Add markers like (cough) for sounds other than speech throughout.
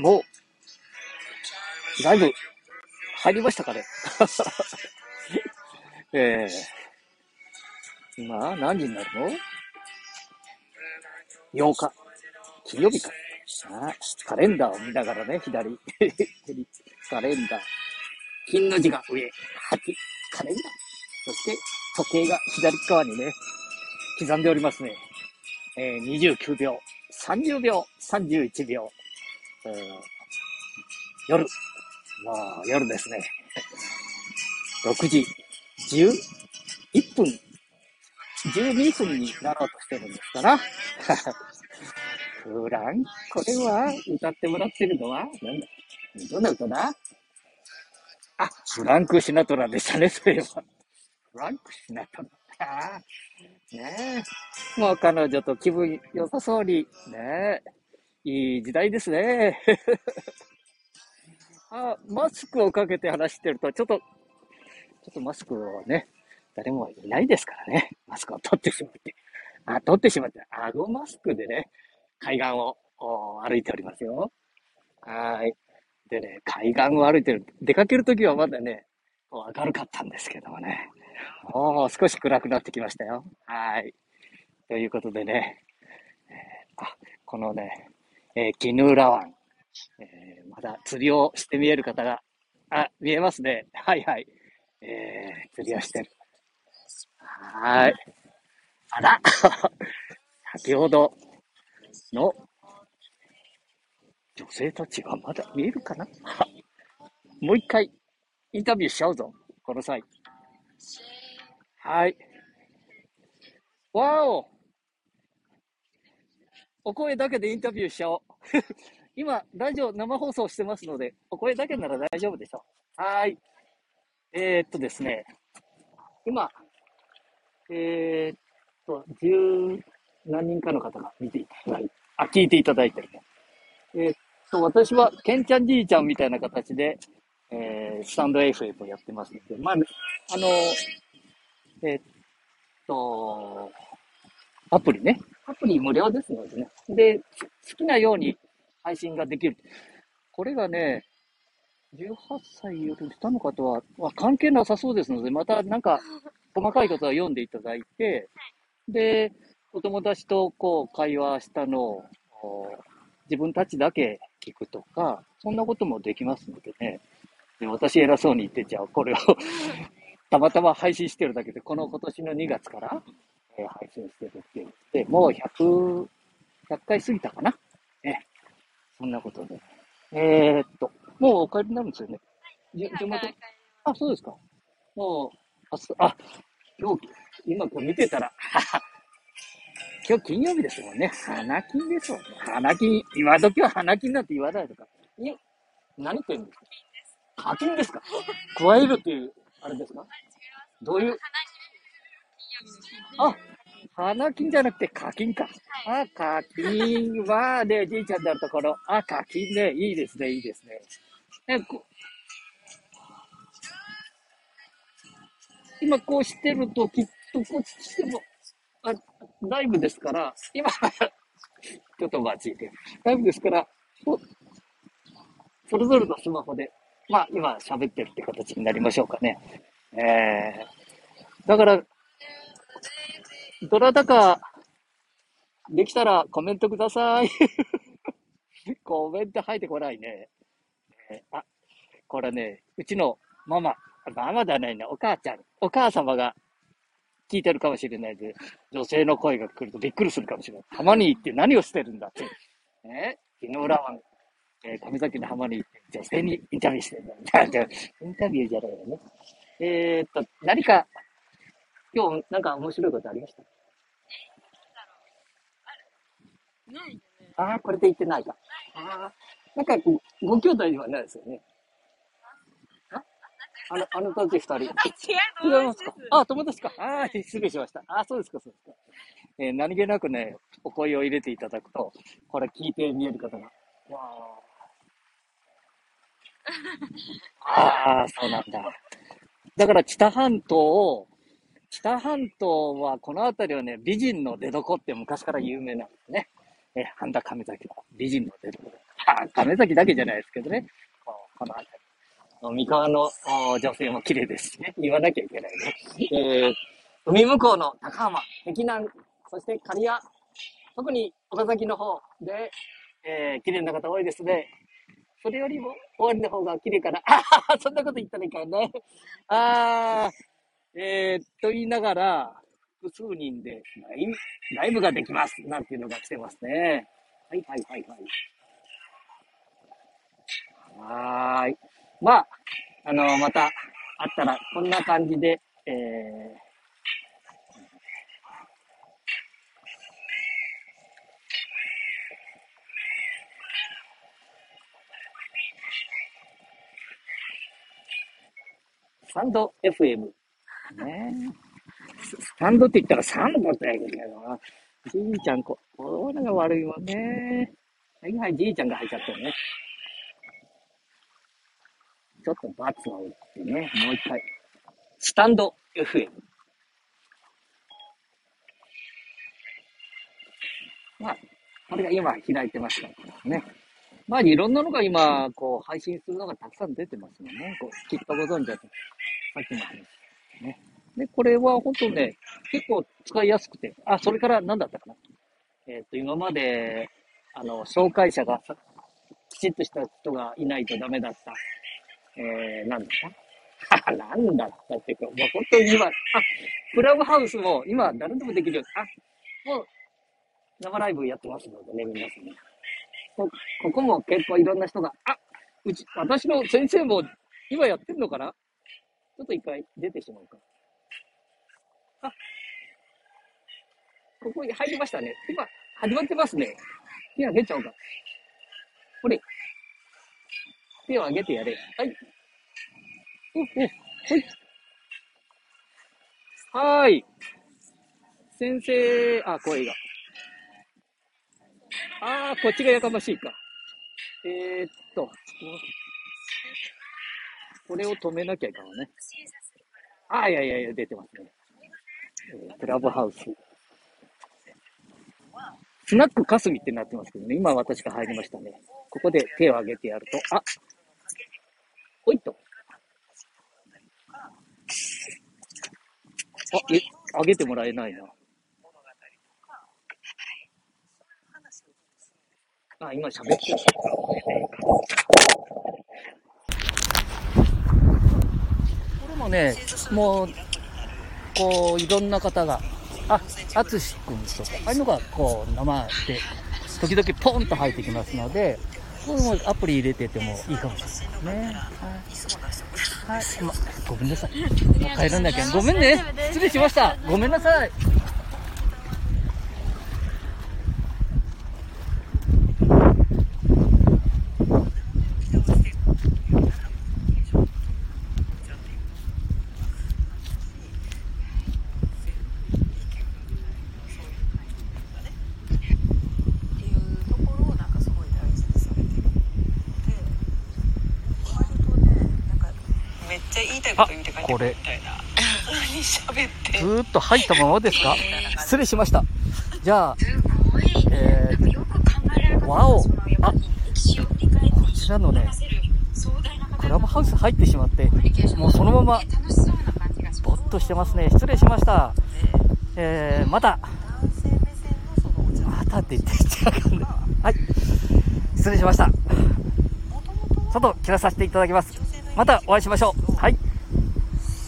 もう、だいぶ、入りましたかね。(laughs) ええ今、何時になるの ?8 日。金曜日か。あカレンダーを見ながらね、左。(laughs) カレンダー。金の字が上。8。カレンダー。そして、時計が左側にね、刻んでおりますね。えー、29秒、30秒、31秒。えー、夜。もう夜ですね。(laughs) 6時11分、12分になろうとしてるんですから。(laughs) フラン、これは歌ってもらってるのは、なんだ？どんな歌だ？あ、フランク・シナトラでしたね、(laughs) そういえば。フランク・シナトラ。ねえ。もう彼女と気分良さそうに、ねえ。いい時代ですね。(laughs) あ、マスクをかけて話してると、ちょっと、ちょっとマスクをね、誰もいないですからね。マスクを取ってしまって。あ、取ってしまって、顎マスクでね、海岸を歩いておりますよ。はい。でね、海岸を歩いてる。出かけるときはまだね、明るかったんですけどもね。もう少し暗くなってきましたよ。はい。ということでね、えー、あ、このね、えー、絹浦湾、えー、まだ釣りをして見える方が、あ、見えますね。はいはい。えー、釣りをしてる。はい。あら (laughs) 先ほどの女性たちがまだ見えるかな？(laughs) もう一回インタビューしちゃうぞ。この際。はい。わおお声だけでインタビューしちゃおう。(laughs) 今、ラジオ生放送してますので、お声だけなら大丈夫でしょう。はい。えー、っとですね、今、えー、っと、十何人かの方が見ていただいて、あ、聞いていただいてるね。えー、っと、私は、ケンちゃんじいちゃんみたいな形で、えー、スタンド FM をやってますので、まあ、あの、え、っと、アプリね。アプリ無料ですのでね。で、好きなように配信ができる。これがね、18歳より下の方は、は関係なさそうですので、またなんか、細かいことは読んでいただいて、で、お友達とこう会話したのを自分たちだけ聞くとか、そんなこともできますのでね。で私偉そうに言って、じゃあこれを (laughs) たまたま配信してるだけで、この今年の2月から、えー、配信してるっていうで、もう100、100回過ぎたかな？ね。そんなことで。えー、っと、もうお帰りになるんですよね？地元あ、そうですか。もう、あ、あ今日、今こう見てたら、今日金曜日ですもんね。花金ですもんね。花金、今時は花金なんて言わないとか。い何言ってんですか課金ですか？(laughs) 加えるっていう、あれですか？どういう？あ、花金じゃなくて課金か。あ、課金はね、じいちゃんなるところ。あ、課金ね、いいですね、いいですね。えこ今こうしてるときっとこっちでも、あ、ライブですから、今、(laughs) ちょっと間違えて、ライブですから、それぞれのスマホで、まあ今喋ってるって形になりましょうかね。えー、だから、どなたか、できたらコメントください。(laughs) コメント入ってこないね。え、あ、これね、うちのママ、ママではないね、お母ちゃん、お母様が聞いてるかもしれないで、女性の声が来るとびっくりするかもしれない。浜に行って何をしてるんだって。ね、井浦湾、えー、上崎の浜に行って女性にインタビューしてるんだ。インタビューじゃないよね。えー、っと、何か、今日なんか面白いことありました？ないよね。ああ、これで言ってないか。ああ、なんかご兄弟ではないですよね。あの、あの時二人。違う、違いますか？あ、友達か。あ失礼しました。あ、そうですか、そうですか。えー、何気なくね、お声を入れていただくと、これ聞いて見える方が、わ (laughs) ああ、そうなんだ。だから、知多半島を、知多半島は、この辺りはね、美人の出所って昔から有名なんですね。え、半田上崎は美人の出所。あ、亀崎だけじゃないですけどね。この辺り。三河の女性も綺麗ですね。言わなきゃいけないね。えー、海向こうの高浜、碧南、そして刈谷、特に岡崎の方で、えー、綺麗な方多いですね。それよりも終わりの方が綺麗かな。あははそんなこと言ったらいかんね。あー、えー、と言いながら、複数人でライブライブができます。なんていうのが来てますね。はいはいはいはい。はーい。まあ、あのまた、あったら、こんな感じで、えー、スタンド FM。ねえスタンドって言ったらサンドってやけどな。じいちゃんこ、これが悪いもんね。はいはい、じいちゃんが入っちゃったよね。ちょっと罰を打ってね、もう一回。スタンド FM。まあ、これが今開いてますからね。まあ、いろんなのが今、こう、配信するのがたくさん出てますもんね。こう、きっとご存知だと。さっきの話。ね。で、これは本当ね、結構使いやすくて、あ、それから何だったかな。えっ、と、今まで、あの、紹介者がきちっとした人がいないとダメだった。えー、なんだった？(laughs) なんだったっていうか、もう本当に今、あ、クラブハウスも今誰でもできるよ。あ、もう生ライブやってますのでね、皆さんね。こここも結構いろんな人が、あ、うち、私の先生も今やってんのかな？ちょっと一回出てしまうか。あ、ここに入りましたね。今、始まってますね。手挙げちゃおうか。これ。手を挙げてやれ。はい。お、お、ほい。はーい。先生、あ、声が。あー、こっちがやかましいか。えー、っと、これを止めなきゃいかんわね。(laughs) あー、いやいやいや、出てますね。えークラブハウス。スナックかすみってなってますけどね。今私が入りましたね。ここで手を挙げてやると、あほいっと。あ、え、上げてもらえないな。あ、今喋ってる。これもね、もう、こう、いろんな方が、あ、あつしくんとか、ああいうのが、こう、生で、時々ポンと入ってきますので、これもアプリ入れててもいいかもしれないね。はい。はい。ま、ごめんなさい。もう帰らなきゃ。ごめんね。失礼しました。ごめんなさい。っていうところをなんかすごい大事にされてるで割とねなんかめっちゃ言いたいこと言うて帰ってくるみたいな何喋ってずーっと入ったままですか？失礼しました。じゃあ、えー、わおあこちらのね、クラブハウス入ってしまって、もうそのまま、ぼっとしてますね。失礼しました。えー、また、またって言ってちゃあかんねはい。失礼しました。もともと切らさせていただきます。またお会いしましょう。はい。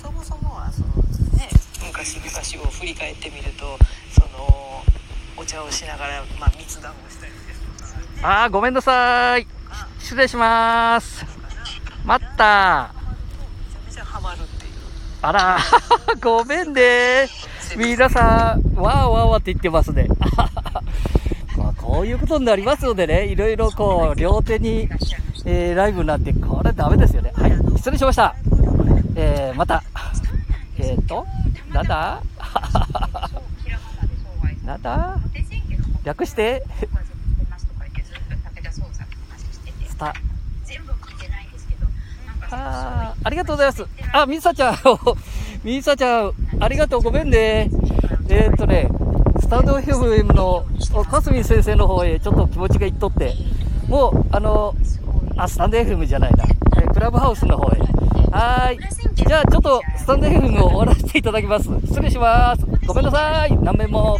そもそもはそのね昔々を振り返ってみるとそのお茶をしながらまあ密談をしたりですとかあー、ごめんなさい。失礼します。待った。めちゃめちゃハマるっていうあら、(laughs) ごめんね。皆さん、わーわーわーって言ってますね。(laughs) まあ、こういうことになりますのでね、いろいろこう、両手に、えー、ライブなんて、これダメですよね。はい、失礼しました。えー、また、えーと、なんだ？なんだ？略して、スタ、あありがとうございます。あ、みさちゃん、(laughs) みさちゃん、ありがとう、ごめんね。えー、っとね、スタンド FM のかすみ先生の方へちょっと気持ちがいっとって、もう、あの、あ、スタンド FM じゃないな。えクラブハウスの方へ。はい。じゃあ、ちょっと、スタンド FM を終わらせていただきます。失礼します。ごめんなさい。何面も。